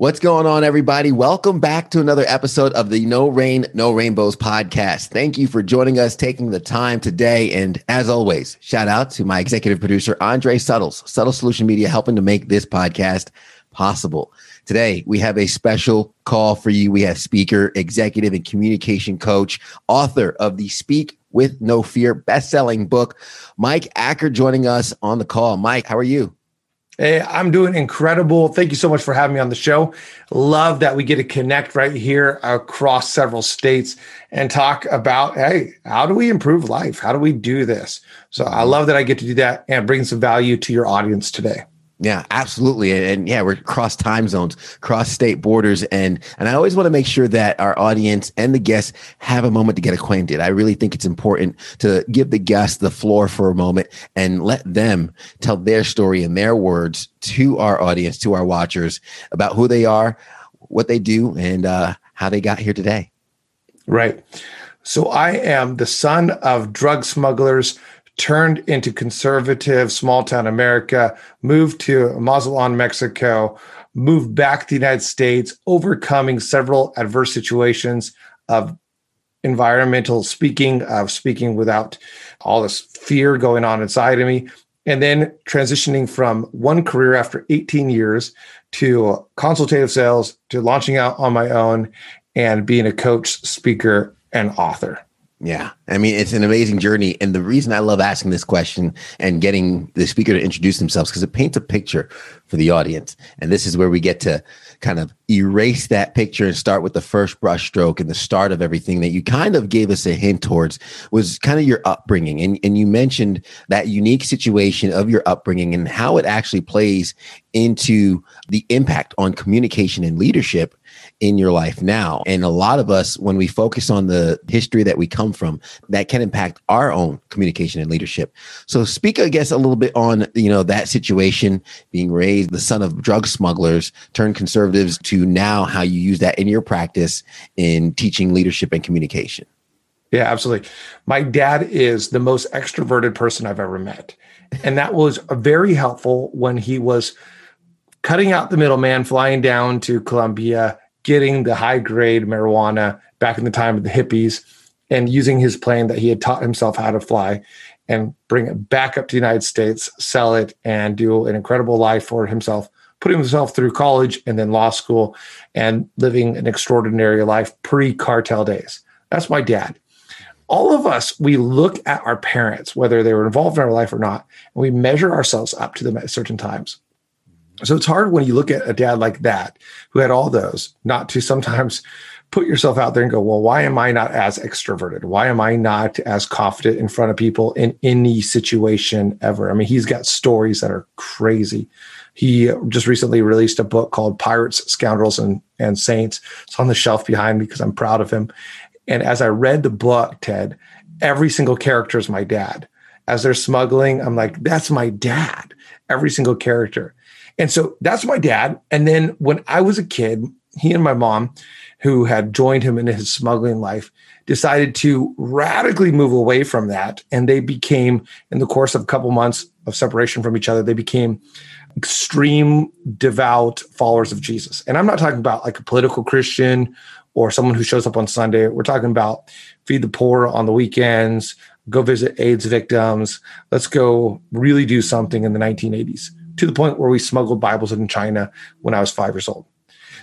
What's going on, everybody? Welcome back to another episode of the No Rain, No Rainbows podcast. Thank you for joining us, taking the time today. And as always, shout out to my executive producer, Andre Suttles, Subtle Solution Media, helping to make this podcast possible. Today, we have a special call for you. We have speaker, executive, and communication coach, author of the Speak with No Fear best-selling book, Mike Acker, joining us on the call. Mike, how are you? Hey, I'm doing incredible. Thank you so much for having me on the show. Love that we get to connect right here across several states and talk about, hey, how do we improve life? How do we do this? So I love that I get to do that and bring some value to your audience today. Yeah, absolutely. And, and, yeah, we're cross time zones, cross state borders. And and I always want to make sure that our audience and the guests have a moment to get acquainted. I really think it's important to give the guests the floor for a moment and let them tell their story in their words to our audience, to our watchers about who they are, what they do, and uh, how they got here today. Right. So I am the son of drug smugglers turned into conservative small town America, moved to Mazatlan, Mexico, moved back to the United States, overcoming several adverse situations of environmental speaking, of speaking without all this fear going on inside of me, and then transitioning from one career after 18 years to consultative sales to launching out on my own and being a coach, speaker, and author. Yeah. I mean, it's an amazing journey. And the reason I love asking this question and getting the speaker to introduce themselves, because it paints a picture for the audience. And this is where we get to kind of erase that picture and start with the first brushstroke and the start of everything that you kind of gave us a hint towards was kind of your upbringing. And, and you mentioned that unique situation of your upbringing and how it actually plays into the impact on communication and leadership in your life now. And a lot of us, when we focus on the history that we come from, that can impact our own communication and leadership. So speak, I guess, a little bit on, you know, that situation, being raised the son of drug smugglers, turned conservatives to now how you use that in your practice in teaching leadership and communication. Yeah, absolutely. My dad is the most extroverted person I've ever met. And that was very helpful when he was cutting out the middleman, flying down to Colombia getting the high grade marijuana back in the time of the hippies and using his plane that he had taught himself how to fly and bring it back up to the United States, sell it, and do an incredible life for himself, putting himself through college and then law school and living an extraordinary life pre cartel days. That's my dad. All of us, we look at our parents, whether they were involved in our life or not, and we measure ourselves up to them at certain times. So it's hard when you look at a dad like that who had all those, not to sometimes put yourself out there and go, well, why am I not as extroverted? Why am I not as confident in front of people in any situation ever? I mean, he's got stories that are crazy. He just recently released a book called Pirates, Scoundrels, and, and Saints. It's on the shelf behind me because I'm proud of him. And as I read the book, Ted, every single character is my dad. As they're smuggling, I'm like, that's my dad. Every single character. And so that's my dad. And then when I was a kid, he and my mom, who had joined him in his smuggling life, decided to radically move away from that. And they became, in the course of a couple months of separation from each other, they became extreme devout followers of Jesus. And I'm not talking about like a political Christian or someone who shows up on Sunday. We're talking about feed the poor on the weekends, go visit AIDS victims. Let's go really do something in the 1980s to the point where we smuggled Bibles in China when I was five years old.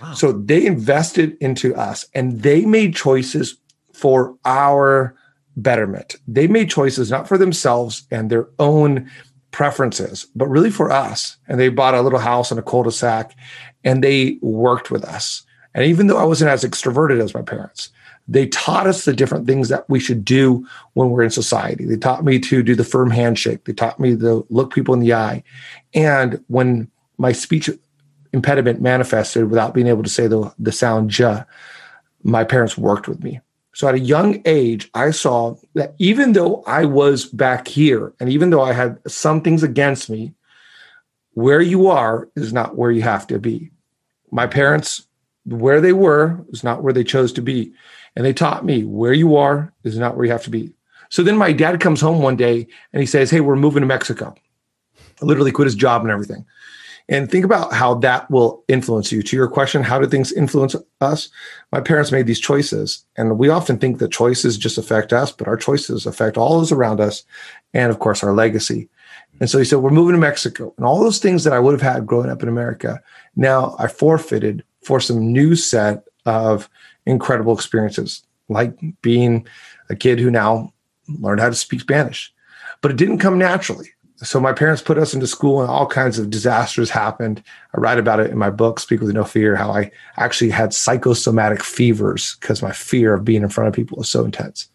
Wow. So they invested into us and they made choices for our betterment. They made choices not for themselves and their own preferences, but really for us. And they bought a little house in a cul-de-sac and they worked with us. And even though I wasn't as extroverted as my parents, they taught us the different things that we should do when we're in society. They taught me to do the firm handshake. They taught me to look people in the eye. And when my speech impediment manifested without being able to say the, the sound ja, my parents worked with me. So at a young age, I saw that even though I was back here and even though I had some things against me, where you are is not where you have to be. My parents, where they were, is not where they chose to be. And they taught me where you are is not where you have to be. So then my dad comes home one day and he says, Hey, we're moving to Mexico. I literally quit his job and everything. And think about how that will influence you. To your question, how do things influence us? My parents made these choices, and we often think that choices just affect us, but our choices affect all those around us, and of course, our legacy. And so he said, We're moving to Mexico. And all those things that I would have had growing up in America, now I forfeited for some new set of incredible experiences, like being a kid who now learned how to speak Spanish. But it didn't come naturally so my parents put us into school and all kinds of disasters happened. I write about it in my book, Speak with No Fear, how I actually had psychosomatic fevers because my fear of being in front of people was so intense.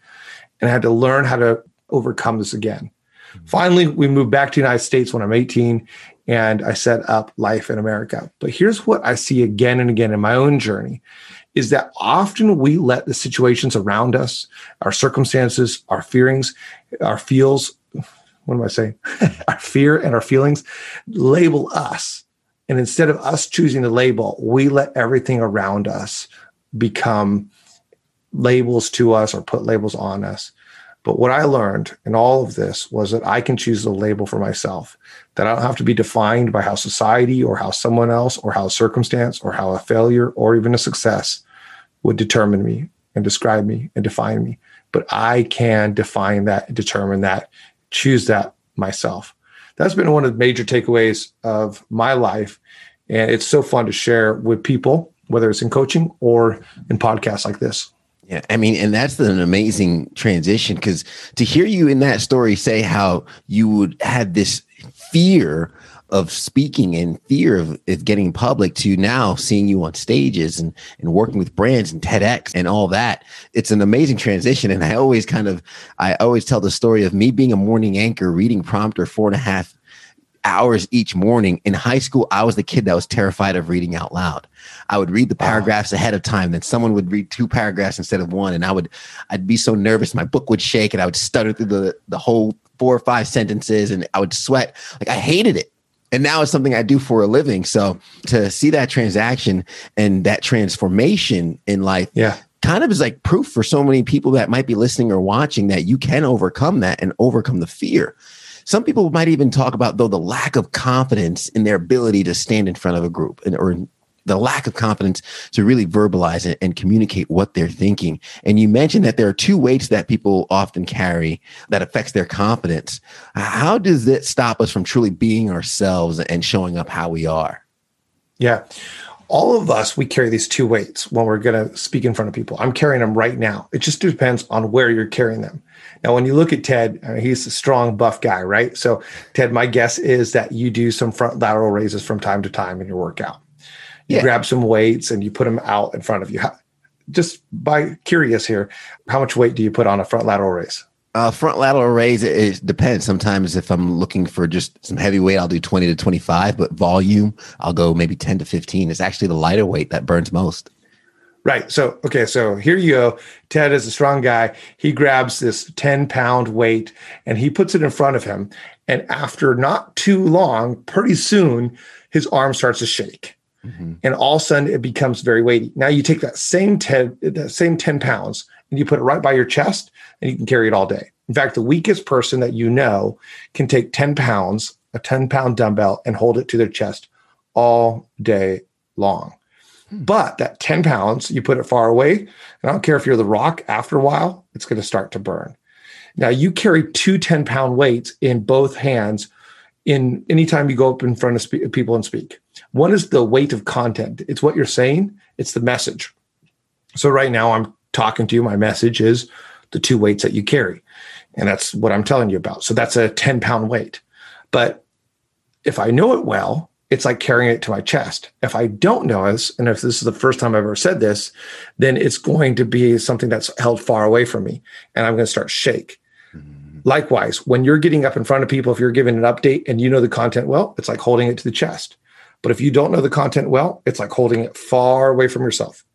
And I had to learn how to overcome this again. Mm-hmm. Finally, we moved back to the United States when I'm 18 and I set up life in America. But here's what I see again and again in my own journey is that often we let the situations around us, our circumstances, our feelings, our feels, what am I saying? our fear and our feelings label us. And instead of us choosing the label, we let everything around us become labels to us or put labels on us. But what I learned in all of this was that I can choose the label for myself, that I don't have to be defined by how society or how someone else or how circumstance or how a failure or even a success would determine me and describe me and define me. But I can define that, determine that, choose that myself. That's been one of the major takeaways of my life. And it's so fun to share with people, whether it's in coaching or in podcasts like this. Yeah, I mean, and that's an amazing transition because to hear you in that story say how you would had this fear of speaking and fear of, of getting public to now seeing you on stages and, and working with brands and TEDx and all that. It's an amazing transition. And I always kind of, I always tell the story of me being a morning anchor, reading prompter four and a half hours each morning. In high school, I was the kid that was terrified of reading out loud. I would read the paragraphs wow. ahead of time, then someone would read two paragraphs instead of one, and I would I'd be so nervous, my book would shake, and I would stutter through the the whole four or five sentences, and I would sweat. Like I hated it and now it's something I do for a living. So to see that transaction and that transformation in life, yeah, kind of is like proof for so many people that might be listening or watching that you can overcome that and overcome the fear. Some people might even talk about though the lack of confidence in their ability to stand in front of a group and, or the lack of confidence to really verbalize it and communicate what they're thinking. And you mentioned that there are two weights that people often carry that affects their confidence. How does it stop us from truly being ourselves and showing up how we are? Yeah. All of us, we carry these two weights when we're going to speak in front of people. I'm carrying them right now. It just depends on where you're carrying them. Now, when you look at Ted, he's a strong, buff guy, right? So, Ted, my guess is that you do some front lateral raises from time to time in your workout you yeah. grab some weights and you put them out in front of you. How, just by curious here, how much weight do you put on a front lateral raise? Uh, front lateral raise, it, it, depends. Sometimes if I'm looking for just some heavy weight, I'll do 20 to 25, but volume, I'll go maybe 10 to 15. It's actually the lighter weight that burns most. Right. So, okay. So here you go. Ted is a strong guy. He grabs this 10 pound weight and he puts it in front of him. And after not too long, pretty soon, his arm starts to shake. Mm-hmm. And all of a sudden it becomes very weighty. Now you take that same 10, that same 10 pounds and you put it right by your chest and you can carry it all day. In fact, the weakest person that you know can take 10 pounds, a 10 pound dumbbell, and hold it to their chest all day long. But that 10 pounds, you put it far away, and I don't care if you're the rock, after a while, it's going to start to burn. Now you carry two 10 pound weights in both hands in anytime you go up in front of spe- people and speak. One is the weight of content. It's what you're saying. It's the message. So right now I'm talking to you. My message is the two weights that you carry. And that's what I'm telling you about. So that's a 10 pound weight. But if I know it well, it's like carrying it to my chest. If I don't know this, and if this is the first time I've ever said this, then it's going to be something that's held far away from me and I'm going to start shake. Mm-hmm. Likewise, when you're getting up in front of people, if you're giving an update and you know the content well, it's like holding it to the chest. But if you don't know the content well, it's like holding it far away from yourself.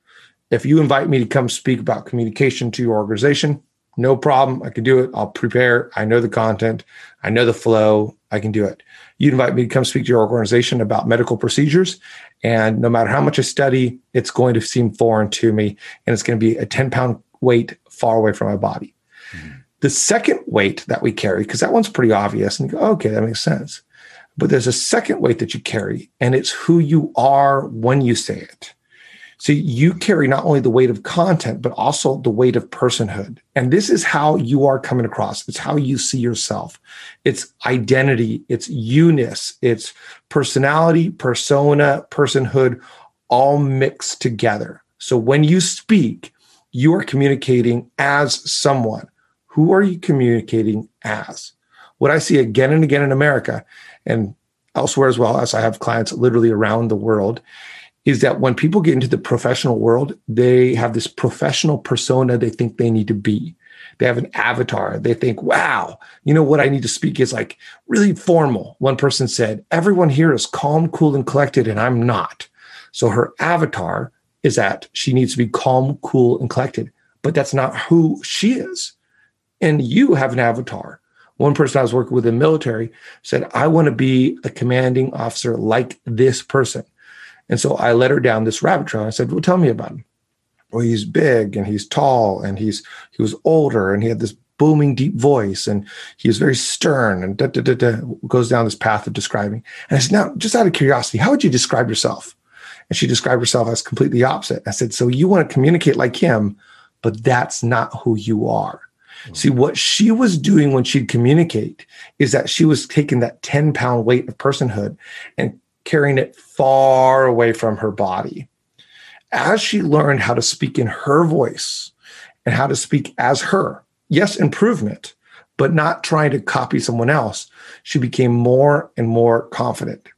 If you invite me to come speak about communication to your organization, no problem. I can do it. I'll prepare. I know the content. I know the flow. I can do it. You invite me to come speak to your organization about medical procedures. And no matter how much I study, it's going to seem foreign to me. And it's going to be a 10 pound weight far away from my body. Mm-hmm. The second weight that we carry, because that one's pretty obvious, and you go, okay, that makes sense. But there's a second weight that you carry, and it's who you are when you say it. So you carry not only the weight of content, but also the weight of personhood. And this is how you are coming across. It's how you see yourself. It's identity, it's you-ness, it's personality, persona, personhood, all mixed together. So when you speak, you are communicating as someone. Who are you communicating as? What I see again and again in America and elsewhere as well, as I have clients literally around the world, is that when people get into the professional world, they have this professional persona they think they need to be. They have an avatar. They think, wow, you know what I need to speak is like really formal. One person said, everyone here is calm, cool, and collected, and I'm not. So her avatar is that she needs to be calm, cool, and collected, but that's not who she is. And you have an avatar. One person I was working with in the military said, I want to be a commanding officer like this person. And so I led her down this rabbit trail. I said, Well, tell me about him. Well, he's big and he's tall and he's he was older and he had this booming deep voice and he was very stern and da, da, da, da, goes down this path of describing. And I said, now, just out of curiosity, how would you describe yourself? And she described herself as completely opposite. I said, so you want to communicate like him, but that's not who you are. Mm-hmm. See, what she was doing when she'd communicate is that she was taking that 10 pound weight of personhood and carrying it far away from her body. As she learned how to speak in her voice and how to speak as her, yes, improvement, but not trying to copy someone else, she became more and more confident.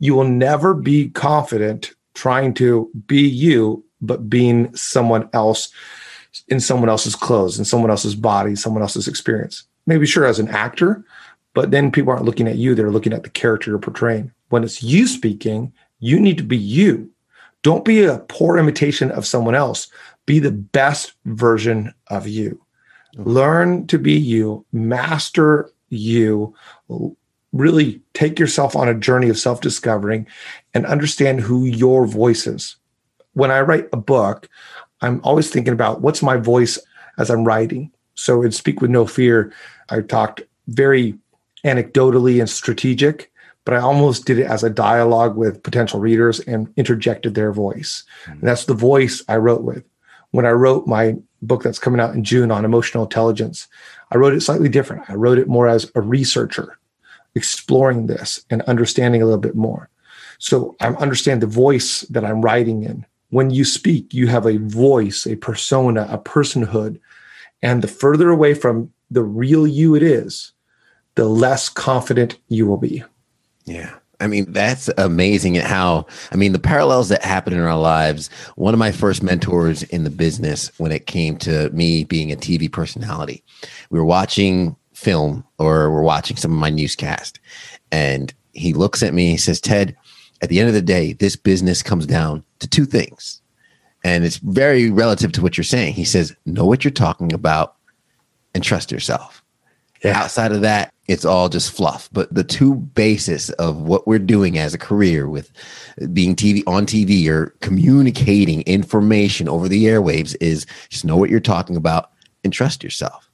You will never be confident trying to be you, but being someone else in someone else's clothes, in someone else's body, someone else's experience. Maybe sure as an actor, but then people aren't looking at you, they're looking at the character you're portraying when it's you speaking, you need to be you. Don't be a poor imitation of someone else. Be the best version of you. Okay. Learn to be you, master you, really take yourself on a journey of self discovering and understand who your voice is. When I write a book, I'm always thinking about what's my voice as I'm writing. So in Speak with No Fear, I talked very anecdotally and strategic but I almost did it as a dialogue with potential readers and interjected their voice. Mm-hmm. And that's the voice I wrote with. When I wrote my book that's coming out in June on emotional intelligence, I wrote it slightly different. I wrote it more as a researcher, exploring this and understanding a little bit more. So I understand the voice that I'm writing in. When you speak, you have a voice, a persona, a personhood. And the further away from the real you it is, the less confident you will be. Yeah. I mean, that's amazing at how, I mean, the parallels that happen in our lives. One of my first mentors in the business when it came to me being a TV personality, we were watching film or we're watching some of my newscast. And he looks at me, he says, Ted, at the end of the day, this business comes down to two things. And it's very relative to what you're saying. He says, know what you're talking about and trust yourself. Yeah. Outside of that, it's all just fluff. But the two basis of what we're doing as a career with being TV on TV or communicating information over the airwaves is just know what you're talking about and trust yourself.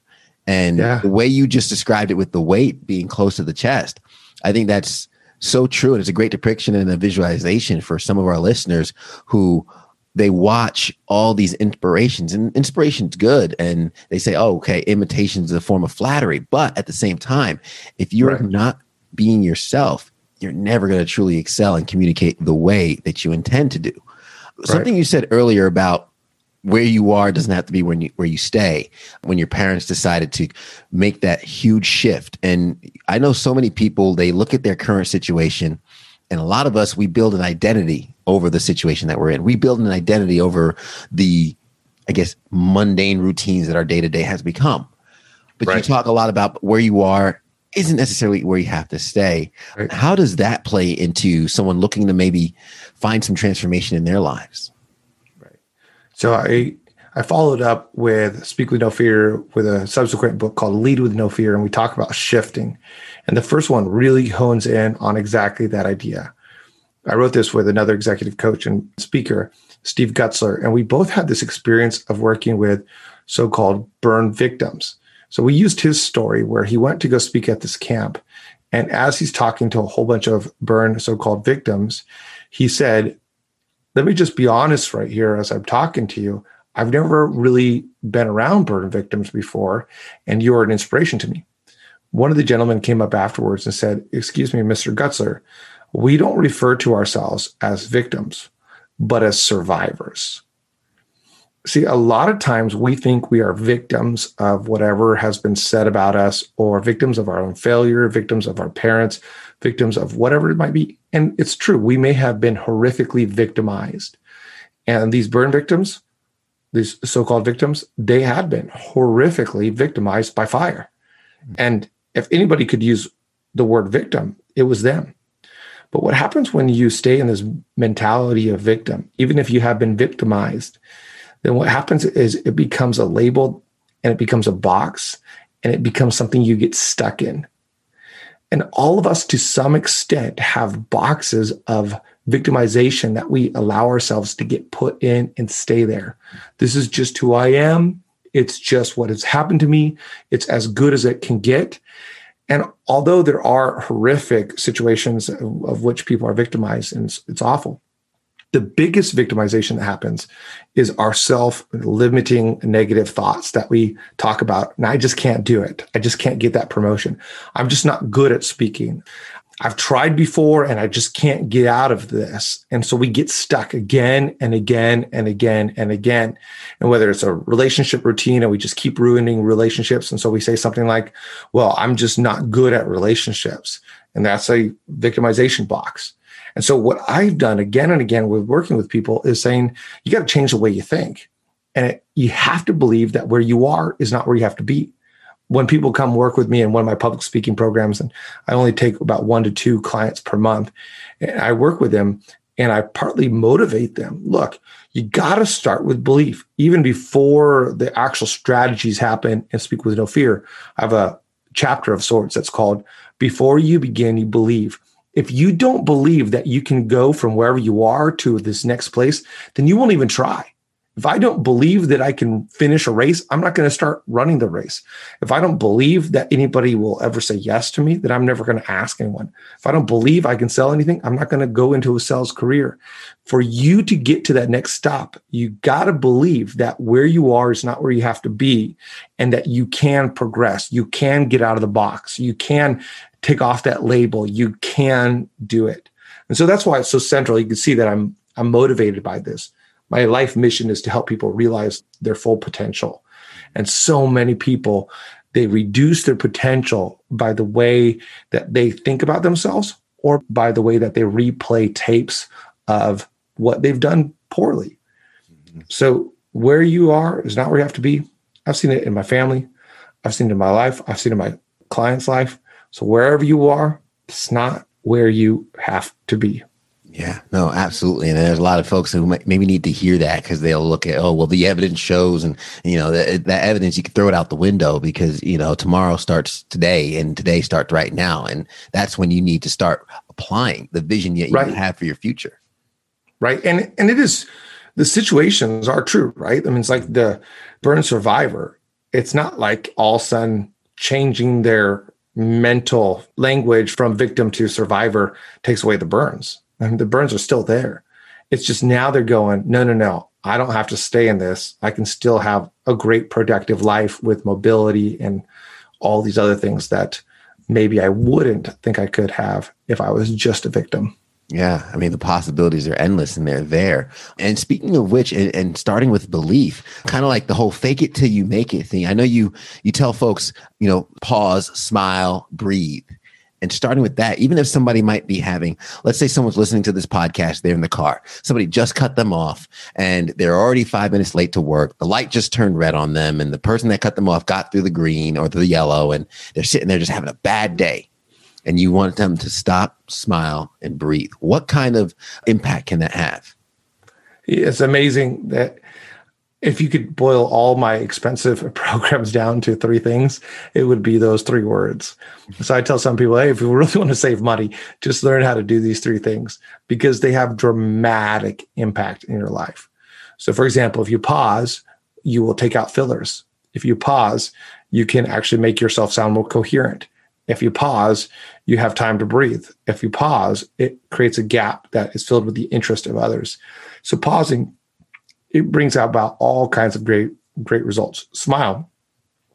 And yeah. the way you just described it with the weight being close to the chest, I think that's so true. And it's a great depiction and a visualization for some of our listeners who they watch all these inspirations and inspiration's good and they say oh okay imitation is a form of flattery but at the same time if you're right. not being yourself you're never going to truly excel and communicate the way that you intend to do right. something you said earlier about where you are doesn't have to be when you where you stay when your parents decided to make that huge shift and i know so many people they look at their current situation and a lot of us we build an identity over the situation that we're in we build an identity over the i guess mundane routines that our day-to-day has become but right. you talk a lot about where you are isn't necessarily where you have to stay right. how does that play into someone looking to maybe find some transformation in their lives Right. So I I followed up with Speak with No Fear with a subsequent book called Lead with No Fear, and we talk about shifting. And the first one really hones in on exactly that idea. I wrote this with another executive coach and speaker, Steve Gutzler, and we both had this experience of working with so called burn victims. So we used his story where he went to go speak at this camp. And as he's talking to a whole bunch of burn so called victims, he said, Let me just be honest right here as I'm talking to you. I've never really been around burn victims before, and you're an inspiration to me. One of the gentlemen came up afterwards and said, Excuse me, Mr. Gutzler, we don't refer to ourselves as victims, but as survivors. See, a lot of times we think we are victims of whatever has been said about us, or victims of our own failure, victims of our parents, victims of whatever it might be. And it's true, we may have been horrifically victimized. And these burn victims, these so called victims, they had been horrifically victimized by fire. And if anybody could use the word victim, it was them. But what happens when you stay in this mentality of victim, even if you have been victimized, then what happens is it becomes a label and it becomes a box and it becomes something you get stuck in. And all of us, to some extent, have boxes of victimization that we allow ourselves to get put in and stay there. This is just who I am. It's just what has happened to me. It's as good as it can get. And although there are horrific situations of, which people are victimized, and it's, it's awful, the biggest victimization that happens is our self limiting negative thoughts that we talk about. And I just can't do it. I just can't get that promotion. I'm just not good at speaking. I've tried before and I just can't get out of this. And so we get stuck again and again and again and again. And whether it's a relationship routine and we just keep ruining relationships. And so we say something like, well, I'm just not good at relationships. And that's a victimization box. And so what I've done again and again with working with people is saying, you got to change the way you think. And it, you have to believe that where you are is not where you have to be when people come work with me in one of my public speaking programs, and I only take about one to two clients per month, and I work with them and I partly motivate them. Look, you got to start with belief, even before the actual strategies happen and speak with no fear. I have a chapter of sorts that's called Before You Begin, You Believe. If you don't believe that you can go from wherever you are to this next place, then you won't even try. If I don't believe that I can finish a race, I'm not going to start running the race. If I don't believe that anybody will ever say yes to me, then I'm never going to ask anyone. If I don't believe I can sell anything, I'm not going to go into a sales career. For you to get to that next stop, you got to believe that where you are is not where you have to be and that you can progress. You can get out of the box. You can take off that label. You can do it. And so that's why it's so central. You can see that I'm I'm motivated by this my life mission is to help people realize their full potential. And so many people, they reduce their potential by the way that they think about themselves or by the way that they replay tapes of what they've done poorly. Mm-hmm. So, where you are is not where you have to be. I've seen it in my family, I've seen it in my life, I've seen it in my client's life. So, wherever you are, it's not where you have to be. Yeah, no, absolutely. And there's a lot of folks who maybe need to hear that because they'll look at, oh, well, the evidence shows, and you know, that, that evidence you can throw it out the window because you know tomorrow starts today, and today starts right now, and that's when you need to start applying the vision that you right. have for your future. Right, and and it is the situations are true, right? I mean, it's like the burn survivor. It's not like all of a sudden changing their mental language from victim to survivor takes away the burns and the burns are still there. It's just now they're going, no, no, no. I don't have to stay in this. I can still have a great productive life with mobility and all these other things that maybe I wouldn't think I could have if I was just a victim. Yeah, I mean the possibilities are endless and they're there. And speaking of which, and, and starting with belief, kind of like the whole "fake it till you make it" thing. I know you you tell folks, you know, pause, smile, breathe and starting with that, even if somebody might be having, let's say someone's listening to this podcast, they're in the car, somebody just cut them off and they're already five minutes late to work. The light just turned red on them, and the person that cut them off got through the green or the yellow, and they're sitting there just having a bad day. And you want them to stop, smile, and breathe. What kind of impact can that have? It's amazing that if you could boil all my expensive programs down to three things, it would be those three words. So I tell some people, hey, if you really want to save money, just learn how to do these three things because they have dramatic impact in your life. So, for example, if you pause, you will take out fillers. If you pause, you can actually make yourself sound more coherent. If you pause, you have time to breathe. If you pause, it creates a gap that is filled with the interest of others. So, pausing it brings out about all kinds of great great results. Smile.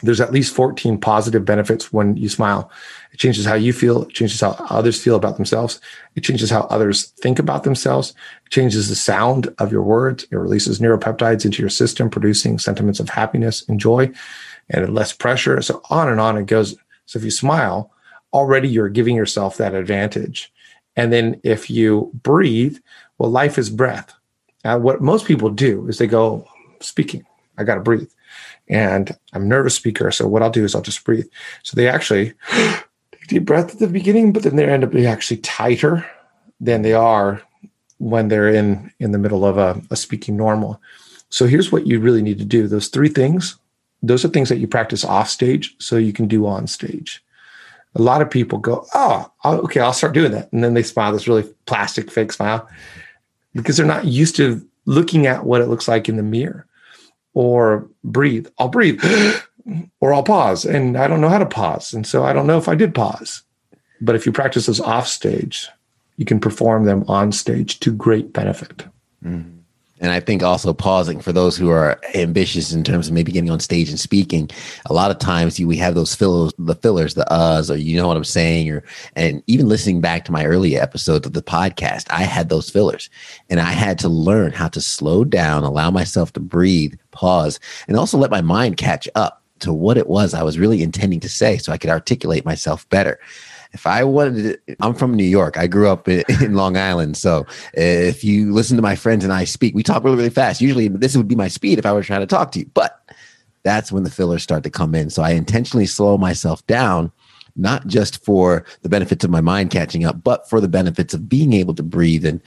There's at least 14 positive benefits when you smile. It changes how you feel. It changes how others feel about themselves. It changes how others think about themselves. It changes the sound of your words. It releases neuropeptides into your system, producing sentiments of happiness and joy and less pressure. So on and on it goes. So if you smile, already you're giving yourself that advantage. And then if you breathe, well, life is breath. Now, what most people do is they go, speaking, I got to breathe. And I'm a nervous speaker. So what I'll do is I'll just breathe. So they actually take deep breath at the beginning, but then they end up being actually tighter than they are when they're in in the middle of a, a speaking normal. So here's what you really need to do. Those three things, those are things that you practice off stage so you can do on stage. A lot of people go, oh, okay, I'll start doing that. And then they smile this really plastic fake smile because they're not used to looking at what it looks like in the mirror or breathe. I'll breathe or I'll pause and I don't know how to pause. And so I don't know if I did pause. But if you practice those off stage, you can perform them on stage to great benefit. Mm-hmm. And I think also pausing for those who are ambitious in terms of maybe getting on stage and speaking. A lot of times you, we have those fillers, the fillers, the uhs, or you know what I'm saying, or and even listening back to my earlier episodes of the podcast, I had those fillers, and I had to learn how to slow down, allow myself to breathe, pause, and also let my mind catch up to what it was I was really intending to say, so I could articulate myself better if I wanted to, I'm from New York. I grew up in, in, Long Island. So if you listen to my friends and I speak, we talk really, really fast. Usually this would be my speed if I were trying to talk to you. But that's when the fillers start to come in. So I intentionally slow myself down, not just for the benefits of my mind catching up, but for the benefits of being able to breathe and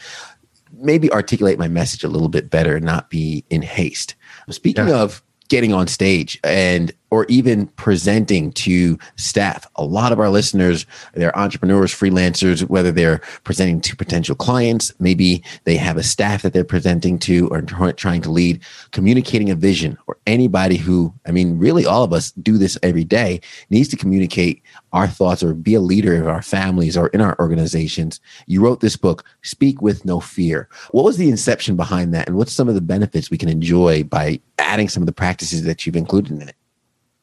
maybe articulate my message a little bit better and not be in haste. Speaking yeah. of getting on stage and or even presenting to staff. A lot of our listeners, they're entrepreneurs, freelancers, whether they're presenting to potential clients, maybe they have a staff that they're presenting to or trying to lead, communicating a vision, or anybody who, I mean, really all of us do this every day, needs to communicate our thoughts or be a leader in our families or in our organizations. You wrote this book, Speak with No Fear. What was the inception behind that? And what's some of the benefits we can enjoy by adding some of the practices that you've included in it?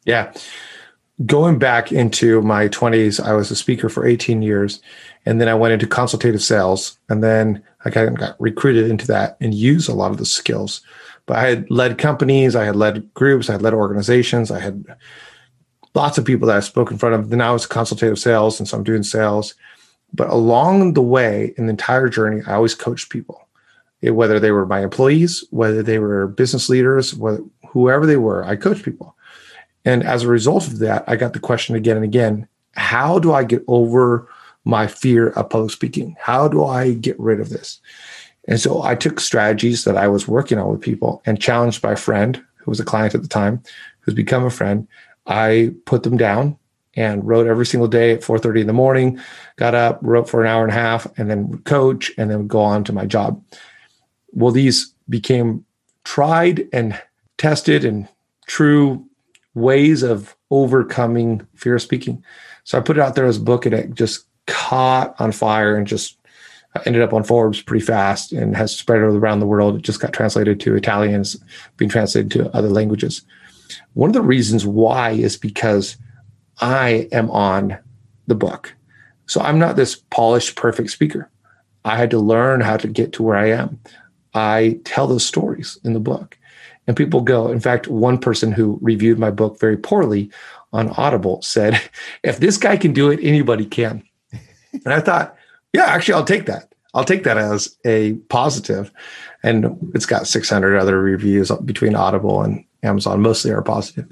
Yeah. Going back into my 20s, I was a speaker for 18 years. And then I went into consultative sales. And then I got, got recruited into that and used a lot of the skills. But I had led companies, I had led groups, I had led organizations, I had lots of people that I spoke in front of. Then I was consultative sales. And so I'm doing sales. But along the way, in the entire journey, I always coached people, whether they were my employees, whether they were business leaders, whether, whoever they were, I coached people. And as a result of that, I got the question again and again how do I get over my fear of public speaking? How do I get rid of this? And so I took strategies that I was working on with people and challenged my friend, who was a client at the time, who's become a friend. I put them down and wrote every single day at 4:30 in the morning, got up, wrote for an hour and a half, and then coach, and then go on to my job. Well, these became tried and tested and true ways of overcoming fear of speaking. So I put it out there as a book and it just caught on fire and just uh, ended up on Forbes pretty fast and has spread around the world. It just got translated to Italian, it's being translated to other languages. One of the reasons why is because I am on the book. So I'm not this polished, perfect speaker. I had to learn how to get to where I am. I tell those stories in the book and people go. In fact, one person who reviewed my book very poorly on Audible said, if this guy can do it, anybody can. And I thought, yeah, actually, I'll take that. I'll take that as a positive. And it's got 600 other reviews between Audible and Amazon. Mostly are positive.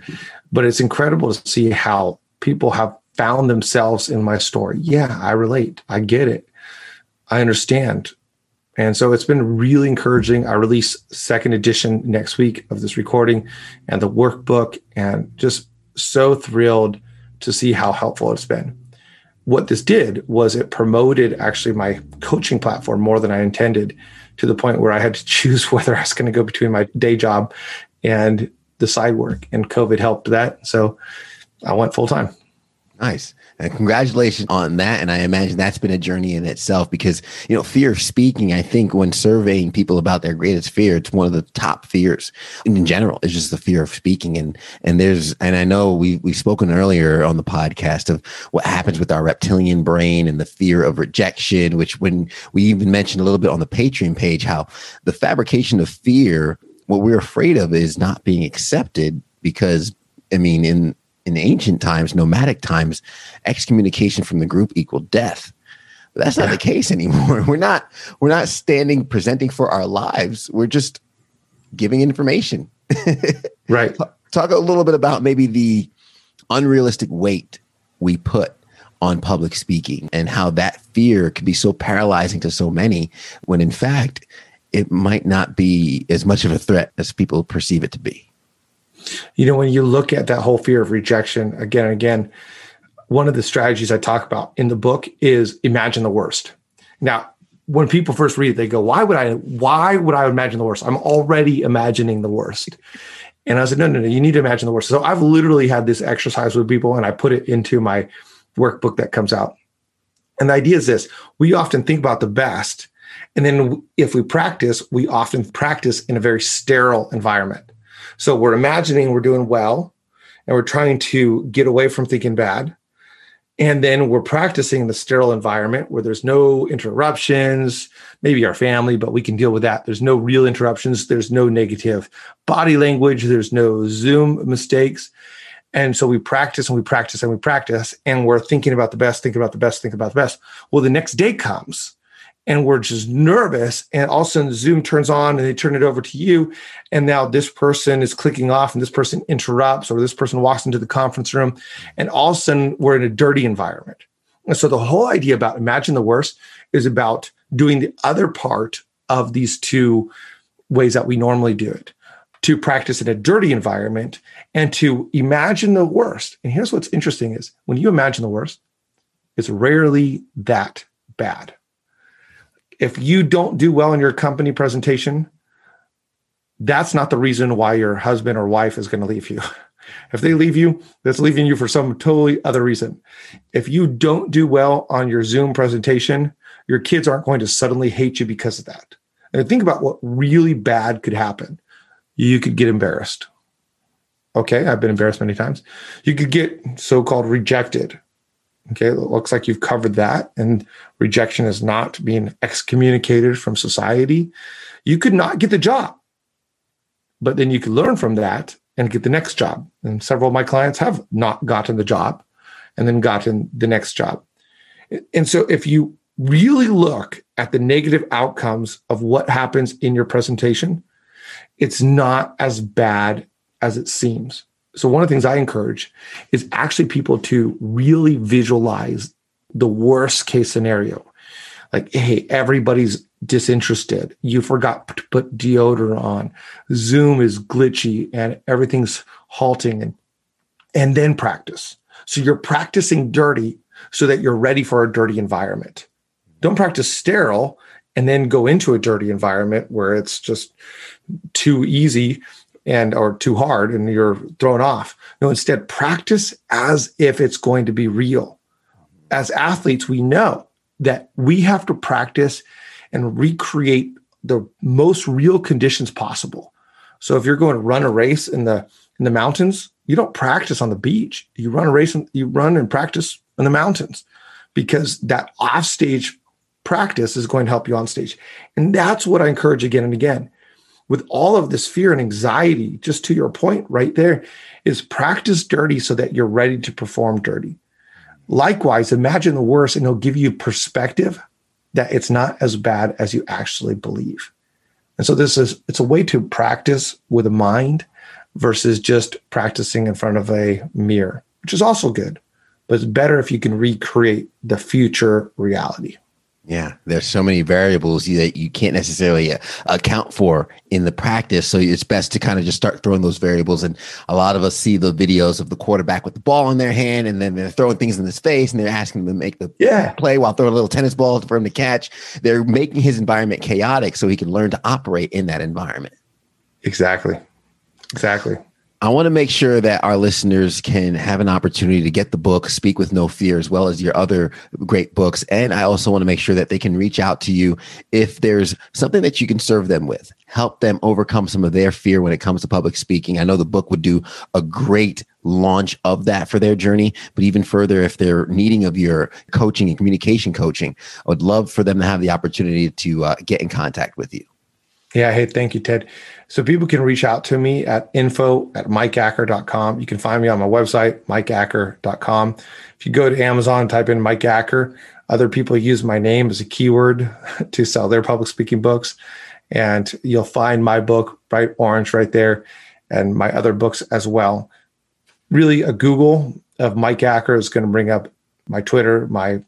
But it's incredible to see how people have found themselves in my story. Yeah, I relate. I get it. I understand. And so it's been really encouraging. I release second edition next week of this recording and the workbook and just so thrilled to see how helpful it's been. What this did was it promoted actually my coaching platform more than I intended to the point where I had to choose whether I was going to go between my day job and the side work and COVID helped that. So I went full time. Nice. And congratulations on that. And I imagine that's been a journey in itself because, you know, fear of speaking, I think when surveying people about their greatest fear, it's one of the top fears in general. It's just the fear of speaking. And, and there's, and I know we, we've spoken earlier on the podcast of what happens with our reptilian brain and the fear of rejection, which when we even mentioned a little bit on the Patreon page, how the fabrication of fear, what we're afraid of is not being accepted because I mean, in in ancient times, nomadic times, excommunication from the group equaled death. But that's not the case anymore. We're not we're not standing presenting for our lives. We're just giving information. right. Talk a little bit about maybe the unrealistic weight we put on public speaking and how that fear can be so paralyzing to so many when in fact it might not be as much of a threat as people perceive it to be. You know, when you look at that whole fear of rejection again and again, one of the strategies I talk about in the book is imagine the worst. Now, when people first read it, they go, "Why would I? Why would I imagine the worst? I'm already imagining the worst." And I said, "No, no, no. You need to imagine the worst." So I've literally had this exercise with people, and I put it into my workbook that comes out. And the idea is this: we often think about the best, and then if we practice, we often practice in a very sterile environment. So we're imagining we're doing well and we're trying to get away from thinking bad. And then we're practicing in the sterile environment where there's no interruptions, maybe our family, but we can deal with that. There's no real interruptions. There's no negative body language. There's no Zoom mistakes. And so we practice and we practice and we practice, and we're thinking about the best, thinking about the best, thinking about the best. Well, the next day comes and we're just nervous and all of a sudden zoom turns on and they turn it over to you and now this person is clicking off and this person interrupts or this person walks into the conference room and all of a sudden we're in a dirty environment. And so the whole idea about imagine the worst is about doing the other part of these two ways that we normally do it to practice in a dirty environment and to imagine the worst. And here's what's interesting is when you imagine the worst it's rarely that bad if you don't do well in your company presentation, that's not the reason why your husband or wife is going to leave you. If they leave you, that's leaving you for some totally other reason. If you don't do well on your Zoom presentation, your kids aren't going to suddenly hate you because of that. And think about what really bad could happen. You could get embarrassed. Okay, I've been embarrassed many times. You could get so called rejected. Okay, it looks like you've covered that, and rejection is not being excommunicated from society. You could not get the job, but then you could learn from that and get the next job. And several of my clients have not gotten the job and then gotten the next job. And so, if you really look at the negative outcomes of what happens in your presentation, it's not as bad as it seems. So, one of the things I encourage is actually people to really visualize the worst case scenario. Like, hey, everybody's disinterested. You forgot to put deodorant on. Zoom is glitchy and everything's halting and and then practice. So you're practicing dirty so that you're ready for a dirty environment. Don't practice sterile and then go into a dirty environment where it's just too easy and or too hard and you're thrown off. No, instead practice as if it's going to be real. As athletes, we know that we have to practice and recreate the most real conditions possible. So if you're going to run a race in the in the mountains, you don't practice on the beach. You run a race and you run and practice in the mountains because that offstage practice is going to help you on stage. And that's what I encourage again and again with all of this fear and anxiety, just to your point right there, is practice dirty so that you're ready to perform dirty. Likewise, imagine the worst and it'll give you perspective that it's not as bad as you actually believe. And so this is it's a way to practice with a mind versus just practicing in front of a mirror, which is also good. But it's better if you can recreate the future reality. Yeah, there's so many variables that you can't necessarily uh, account for in the practice. So it's best to kind of just start throwing those variables. And a lot of us see the videos of the quarterback with the ball in their hand, and then they're throwing things in his face, and they're asking him to make the yeah. play while throwing a little tennis ball for him to catch. They're making his environment chaotic so he can learn to operate in that environment. Exactly. Exactly. I want to make sure that our listeners can have an opportunity to get the book, Speak with No Fear, as well as your other great books. And I also want to make sure that they can reach out to you if there's something that you can serve them with, help them overcome some of their fear when it comes to public speaking. I know the book would do a great launch of that for their journey. But even further, if they're needing of your coaching and communication coaching, I would love for them to have the opportunity to uh, get in contact with you. Yeah. Hey, thank you, Ted. So people can reach out to me at info at mikeacker.com. You can find me on my website, mikeacker.com. If you go to Amazon type in Mike Acker, other people use my name as a keyword to sell their public speaking books. And you'll find my book, Bright Orange, right there, and my other books as well. Really, a Google of Mike Acker is going to bring up my Twitter, my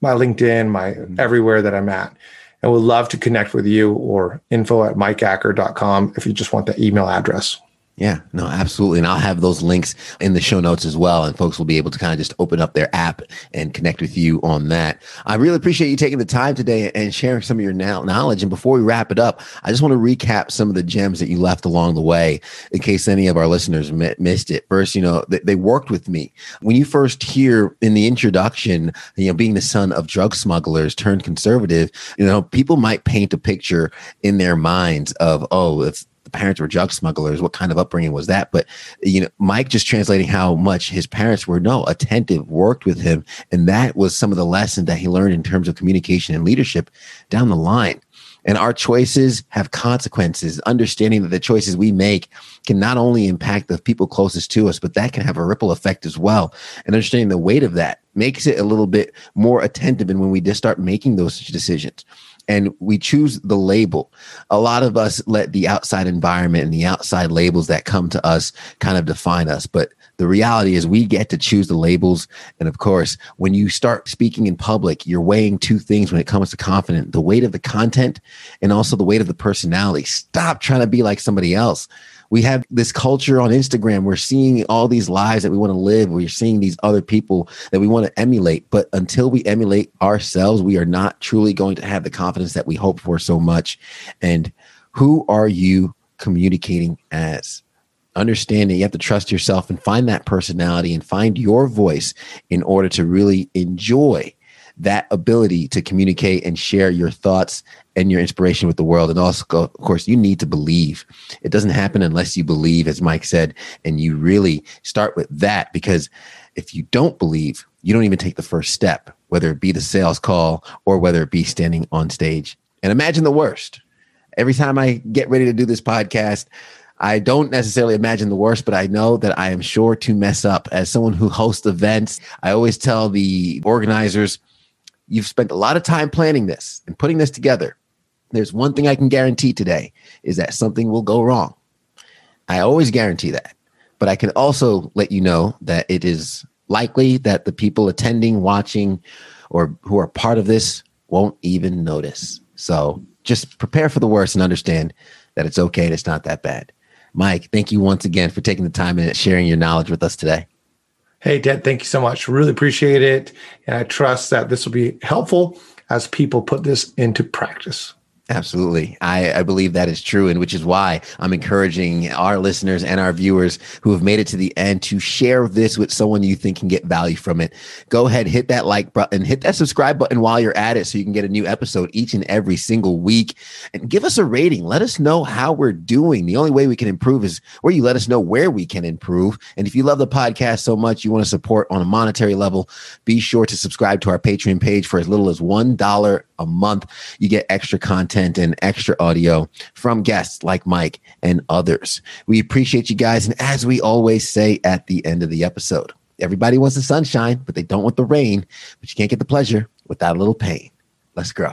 my LinkedIn, my mm-hmm. everywhere that I'm at and would love to connect with you or info at mikeacker.com if you just want the email address. Yeah, no, absolutely. And I'll have those links in the show notes as well. And folks will be able to kind of just open up their app and connect with you on that. I really appreciate you taking the time today and sharing some of your knowledge. And before we wrap it up, I just want to recap some of the gems that you left along the way in case any of our listeners missed it. First, you know, they, they worked with me. When you first hear in the introduction, you know, being the son of drug smugglers turned conservative, you know, people might paint a picture in their minds of, oh, if the parents were drug smugglers. What kind of upbringing was that? But you know, Mike just translating how much his parents were no attentive, worked with him, and that was some of the lessons that he learned in terms of communication and leadership down the line. And our choices have consequences. Understanding that the choices we make can not only impact the people closest to us, but that can have a ripple effect as well. And understanding the weight of that makes it a little bit more attentive. And when we just start making those decisions, and we choose the label. A lot of us let the outside environment and the outside labels that come to us kind of define us. But the reality is we get to choose the labels. And of course, when you start speaking in public, you're weighing two things when it comes to confidence the weight of the content and also the weight of the personality. Stop trying to be like somebody else we have this culture on Instagram. We're seeing all these lives that we want to live. We're seeing these other people that we want to emulate. But until we emulate ourselves, we are not truly going to have the confidence that we hope for so much. And who are you communicating as? Understanding you have to trust yourself and find that personality and find your voice in order to really enjoy that ability to communicate and share your thoughts and your inspiration with the world. And also, of course, you need to believe. It doesn't happen unless you believe, as Mike said, and you really start with that because if you don't believe, you don't even take the first step, whether it be the sales call or whether it be standing on stage. And imagine the worst. Every time I get ready to do this podcast, I don't necessarily imagine the worst, but I know that I am sure to mess up. As someone who hosts events, I always tell the organizers, You've spent a lot of time planning this and putting this together. There's one thing I can guarantee today is that something will go wrong. I always guarantee that. But I can also let you know that it is likely that the people attending, watching, or who are part of this won't even notice. So just prepare for the worst and understand that it's okay and it's not that bad. Mike, thank you once again for taking the time and sharing your knowledge with us today. Hey, Ted, thank you so much. Really appreciate it. And I trust that this will be helpful as people put this into practice. Absolutely. I, I believe that is true. And which is why I'm encouraging our listeners and our viewers who have made it to the end to share this with someone you think can get value from it. Go ahead, hit that like button, hit that subscribe button while you're at it so you can get a new episode each and every single week. And give us a rating. Let us know how we're doing. The only way we can improve is where you let us know where we can improve. And if you love the podcast so much, you want to support on a monetary level, be sure to subscribe to our Patreon page for as little as $1 a month. You get extra content and extra audio from guests like Mike and others. We appreciate you guys. And as we always say at the end of the episode, everybody wants the sunshine, but they don't want the rain. But you can't get the pleasure without a little pain. Let's grow.